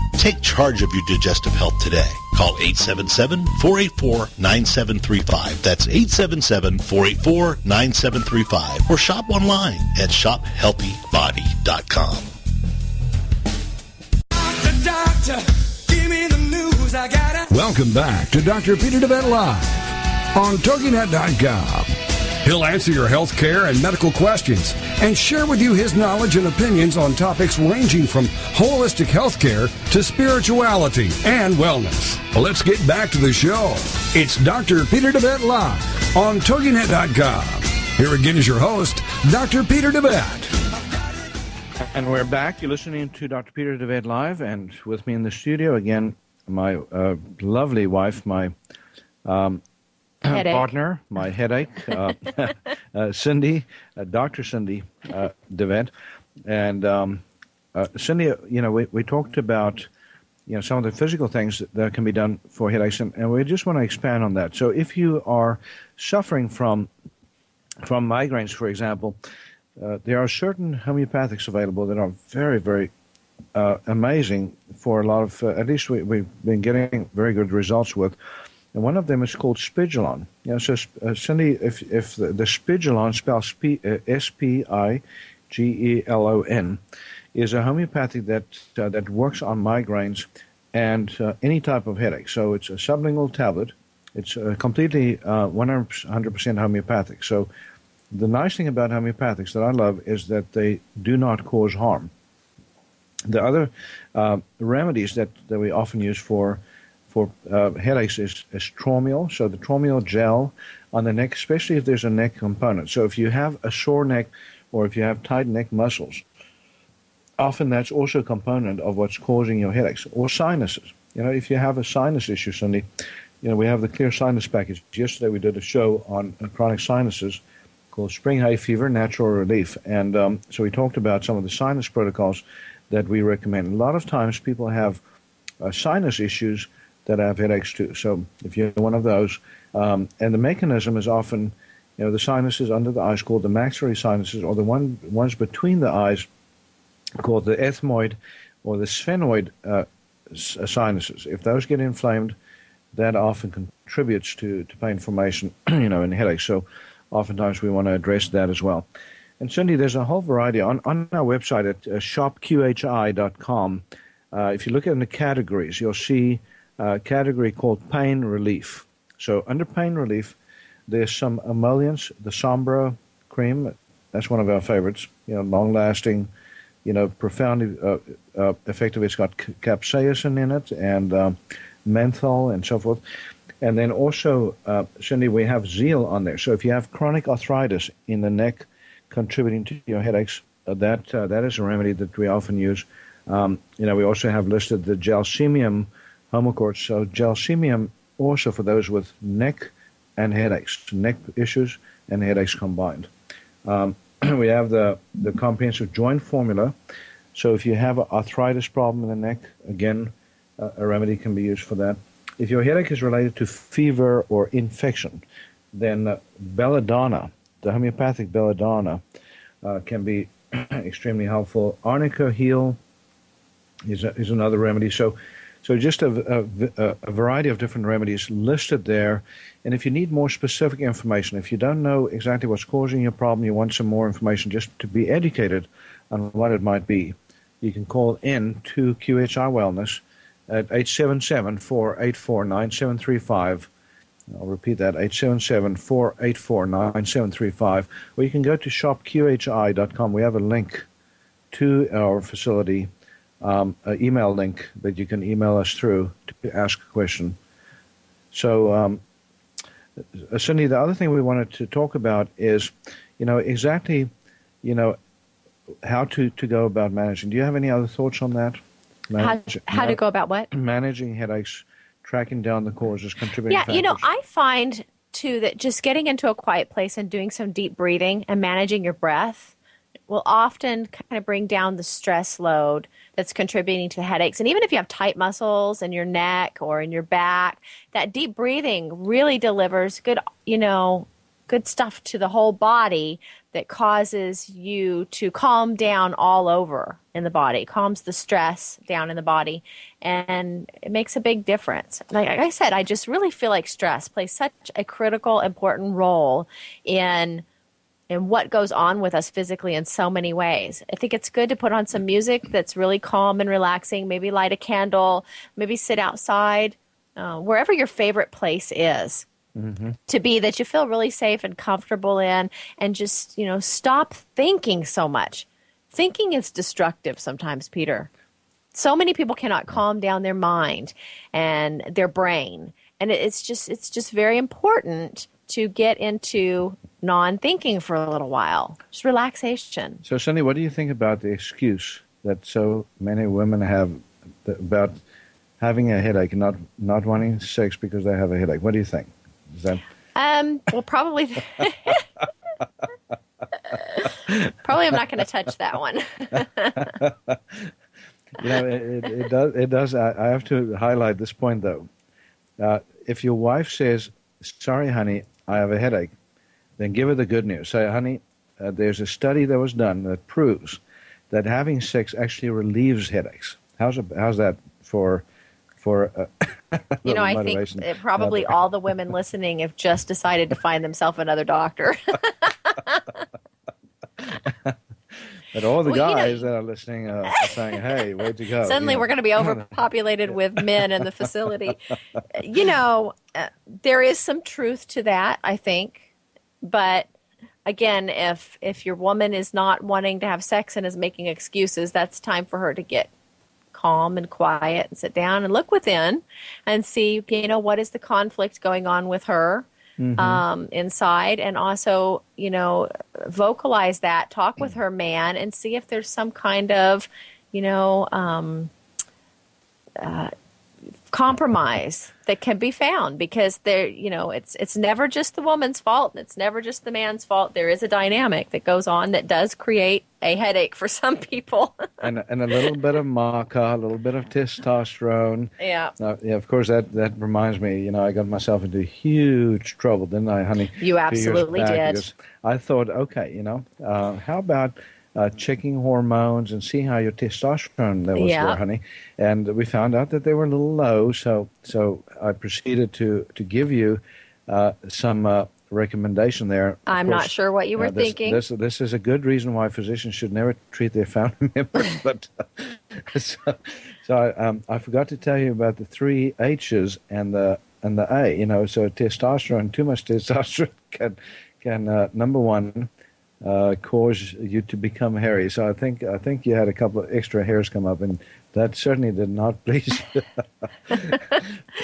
Take charge of your digestive health today. Call 877-484-9735. That's 877-484-9735. Or shop online at shophealthybody.com. Doctor, Welcome back to Dr. Peter DeVette Live on TogiNet.com. He'll answer your health care and medical questions and share with you his knowledge and opinions on topics ranging from holistic health care to spirituality and wellness. Let's get back to the show. It's Dr. Peter DeVette Live on TogiNet.com. Here again is your host, Dr. Peter DeVette. And we're back. You're listening to Dr. Peter DeVette Live, and with me in the studio again, my uh, lovely wife, my um, partner, my headache, uh, uh, Cindy, uh, Dr. Cindy uh, DeVette. And um, uh, Cindy, you know, we, we talked about you know some of the physical things that, that can be done for headaches, and, and, we just want to expand on that. So, if you are suffering from from migraines, for example, uh, there are certain homeopathics available that are very, very uh, amazing for a lot of, uh, at least we, have been getting very good results with. And one of them is called Spigelon. You know, so uh, Cindy, if, if the, the Spigelon spells uh, S P I G E L O N, is a homeopathic that, uh, that works on migraines and any type of headache. So it's a sublingual tablet. It's completely 100% homeopathic. So the nice thing about homeopathics that I love is that they do not cause harm. The other uh, remedies that, that we often use for for uh, headaches is, is Traumeel. So the Traumeel gel on the neck, especially if there's a neck component. So if you have a sore neck or if you have tight neck muscles, often that's also a component of what's causing your headaches or sinuses. You know, if you have a sinus issue, Cindy, you know, we have the clear sinus package. Yesterday we did a show on uh, chronic sinuses called Spring Hay Fever Natural Relief. And um, so we talked about some of the sinus protocols that we recommend. A lot of times people have uh, sinus issues that have headaches too. So if you're one of those, um, and the mechanism is often, you know, the sinuses under the eyes called the maxillary sinuses, or the one ones between the eyes called the ethmoid or the sphenoid uh, uh sinuses. If those get inflamed, that often contributes to, to pain formation, you know, and headaches. So oftentimes we want to address that as well. And Cindy, there's a whole variety on, on our website at uh, shopqhi.com. Uh, if you look at the categories, you'll see a category called pain relief. So under pain relief, there's some emollients, the Sombra cream. That's one of our favorites. You know, long lasting, you know, profoundly uh, uh, effective. It's got capsaicin in it and um, menthol and so forth. And then also, uh, Cindy, we have Zeel on there. So if you have chronic arthritis in the neck contributing to your headaches, uh, that uh, that is a remedy that we often use. Um, you know, we also have listed the Gelsemium Homaccord. So Gelsemium also for those with neck and headaches, neck issues and headaches combined. Um, we have the, the comprehensive joint formula. So if you have an arthritis problem in the neck, again, a remedy can be used for that. If your headache is related to fever or infection, then uh, belladonna, the homeopathic belladonna, uh, can be extremely helpful. Arnica Heel is, a, is another remedy. So, so just a, a, a, variety of different remedies listed there. And if you need more specific information, if you don't know exactly what's causing your problem, you want some more information just to be educated on what it might be, you can call in to QHI Wellness at 877-484-9735. I'll repeat that, 877-484-9735. Or you can go to shopqhi.com. We have a link to our facility, um, an email link that you can email us through to ask a question. So, um, Cindy, the other thing we wanted to talk about is, you know, exactly, you know, how to, to go about managing. Do you have any other thoughts on that? Manage, how, how to go about what? Managing headaches, tracking down the causes, contributing. Yeah, factors. you know, I find too that just getting into a quiet place and doing some deep breathing and managing your breath will often kind of bring down the stress load that's contributing to the headaches. And even if you have tight muscles in your neck or in your back, that deep breathing really delivers good, you know, good stuff to the whole body that causes you to calm down all over in the body, calms the stress down in the body, and it makes a big difference. Like I said, I just really feel like stress plays such a critical, important role in in what goes on with us physically in so many ways. I think it's good to put on some music that's really calm and relaxing, maybe light a candle, maybe sit outside, uh, wherever your favorite place is. Mm-hmm. To be that you feel really safe and comfortable in, and just, you know, stop thinking so much. Thinking is destructive sometimes, Peter. So many people cannot calm down their mind and their brain. And it's just it's just very important to get into non-thinking for a little while, just relaxation. So, Cindy, what do you think about the excuse that so many women have about having a headache and not not wanting sex because they have a headache? What do you think? Is that um, well, probably. probably, I'm not going to touch that one. you know, it, it, does. It does. I, I, have to highlight this point, though. Uh, if your wife says, "Sorry, honey, I have a headache," then give her the good news. Say, honey, uh, there's a study that was done that proves that having sex actually relieves headaches. How's, it, how's that for for uh, you know i think probably all the women listening have just decided to find themselves another doctor but all the well, guys you know, that are listening uh, are saying hey where'd you go? Suddenly you we're going to be overpopulated with men in the facility. You know uh, there is some truth to that i think. But again, if if your woman is not wanting to have sex and is making excuses, that's time for her to get calm and quiet and sit down and look within and see, you know, what is the conflict going on with her mm-hmm. um, inside, and also, you know, vocalize that, talk with her man, and see if there's some kind of, you know, um, uh, compromise that can be found because there you know it's it's never just the woman's fault and it's never just the man's fault. There is a dynamic that goes on that does create a headache for some people. And and a little bit of maca a little bit of testosterone. Yeah. Uh, yeah of course that that reminds me you know i got myself into huge trouble didn't i honey? You absolutely did. i thought okay you know uh, how about uh, checking hormones and see how your testosterone levels yeah. were, honey. And we found out that they were a little low. So so I proceeded to to give you uh, some uh, recommendation there. I'm course, not sure what you were this, thinking. This this is a good reason why physicians should never treat their family members. but so, so I, um, I forgot to tell you about the three H's and the and the A. You know, so testosterone, too much testosterone can can uh, number one uh, cause you to become hairy. So I think I think you had a couple of extra hairs come up, and that certainly did not please.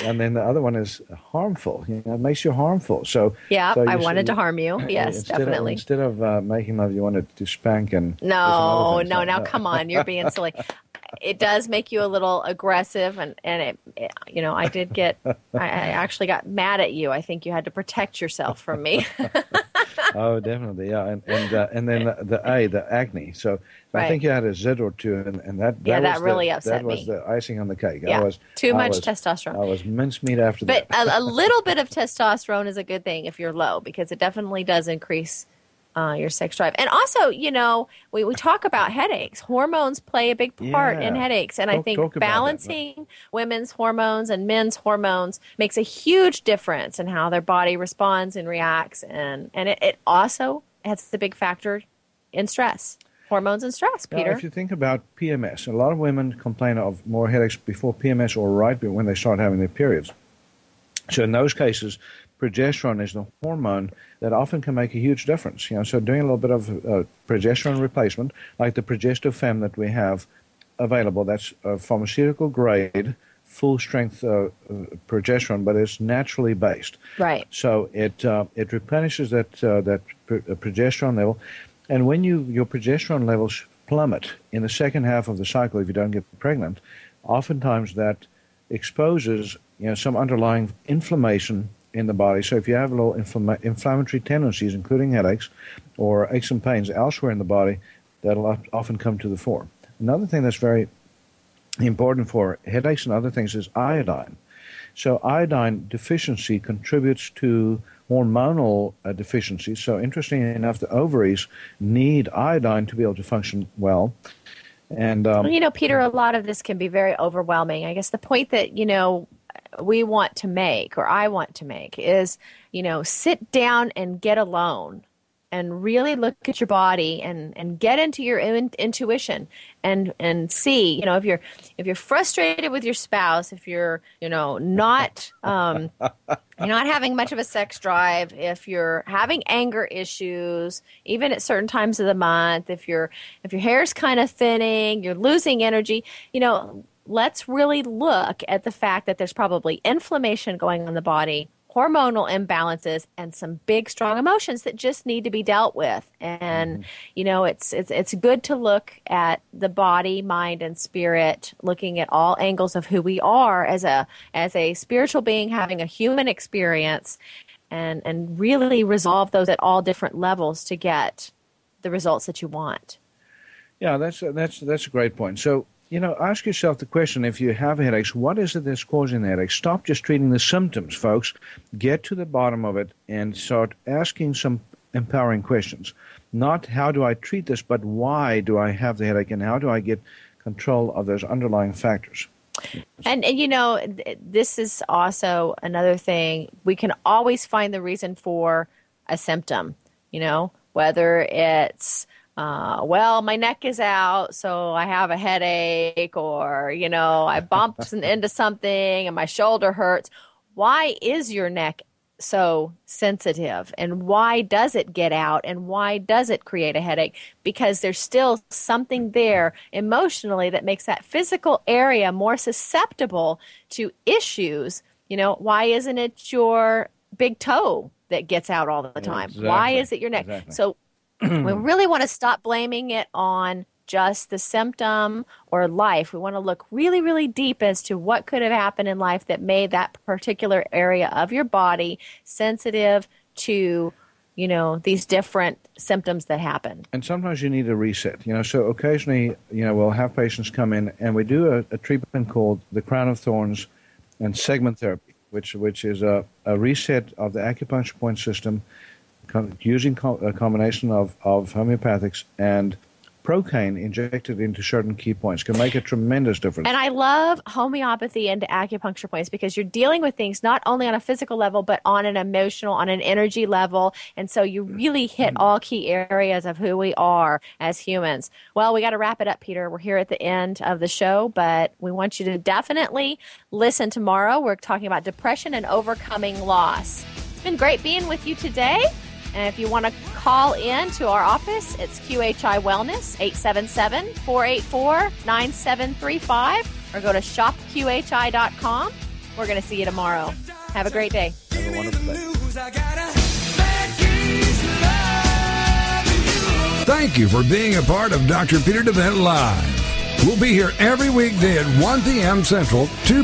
and then the other one is harmful. You know, it makes you harmful. So yeah, so I wanted to harm you. Yes, instead definitely. Of, instead of uh, making love, you wanted to spank and no, no. Now come on, you're being silly. it does make you a little aggressive and and it, it you know i did get I, I, actually got mad at you i think you had to protect yourself from me oh, definitely, yeah, and and uh, and then the, the, A, the acne. So right. I think you had a a Z or two, and, and that, that yeah, that really the, upset that me. That was the icing on the cake. Yeah. I was too much was, testosterone. I was mincemeat after but that. But a, a little bit of testosterone is a good thing if you're low because it definitely does increase uh, your sex drive. And also, you know, we, we talk about headaches. Hormones play a big part yeah. in headaches. And talk, I think balancing that, women's hormones and men's hormones makes a huge difference in how their body responds and reacts. And, and it, it also has a big factor in stress. Hormones and stress, Peter. Now, if you think about PMS, a lot of women complain of more headaches before PMS or right when they start having their periods. So in those cases, progesterone is the hormone that often can make a huge difference. You know, so doing a little bit of uh, progesterone replacement, like the Progestofem that we have available, that's a pharmaceutical grade, full strength uh, progesterone, but it's naturally based. Right. So it uh, it replenishes that uh, that uh, progesterone level, and when you your progesterone levels plummet in the second half of the cycle, if you don't get pregnant, oftentimes that exposes you know some underlying inflammation in the body. So if you have little inflama- inflammatory tendencies, including headaches or aches and pains elsewhere in the body, that'll often come to the fore. Another thing that's very important for headaches and other things is iodine. So iodine deficiency contributes to hormonal uh, deficiencies. So, interestingly enough, the ovaries need iodine to be able to function well. And um, you know, Peter, a lot of this can be very overwhelming. I guess the point that you know we want to make, or I want to make, is you know, sit down and get alone and really look at your body and, and get into your in, intuition and and see you know if you're if you're frustrated with your spouse if you're you know not um, you're not having much of a sex drive if you're having anger issues even at certain times of the month if you're if your hair's kind of thinning you're losing energy you know let's really look at the fact that there's probably inflammation going on in the body hormonal imbalances and some big strong emotions that just need to be dealt with. And mm-hmm. you know it's it's it's good to look at the body mind and spirit looking at all angles of who we are as a as a spiritual being having a human experience and and really resolve those at all different levels to get the results that you want. Yeah that's that's that's a great point. So you know, ask yourself the question if you have headaches, what is it that's causing the headache? Stop just treating the symptoms, folks. Get to the bottom of it and start asking some empowering questions. Not how do I treat this, but why do I have the headache and how do I get control of those underlying factors? And, and you know, this is also another thing. We can always find the reason for a symptom, you know, whether it's uh, well, my neck is out, so I have a headache, or, you know, I bumped into something and my shoulder hurts. Why is your neck so sensitive? And why does it get out? And why does it create a headache? Because there's still something there emotionally that makes that physical area more susceptible to issues. You know, why isn't it your big toe that gets out all the time? Exactly. Why is it your neck? Exactly. So we really want to stop blaming it on just the symptom or life. We want to look really, really deep as to what could have happened in life that made that particular area of your body sensitive to, you know, these different symptoms that happen. And sometimes you need a reset. You know, so occasionally, you know, we'll have patients come in and we do a, a treatment called the crown of thorns and segment therapy, which which is a, a reset of the acupuncture point system using a combination of, of homeopathics and procaine injected into certain key points can make a tremendous difference. And I love homeopathy into acupuncture points because you're dealing with things not only on a physical level, but on an emotional, on an energy level. And so you really hit mm-hmm. all key areas of who we are as humans. Well, we got to wrap it up, Peter. We're here at the end of the show, but we want you to definitely listen tomorrow. We're talking about depression and overcoming loss. It's been great being with you today. And if you want to call in to our office, it's QHI Wellness, 877 484 9735, or go to shopqhi.com. We're going to see you tomorrow. Have a great day. Have a wonderful day. Thank you for being a part of Dr. Peter DeVette Live. We'll be here every weekday at 1 p.m. Central, 2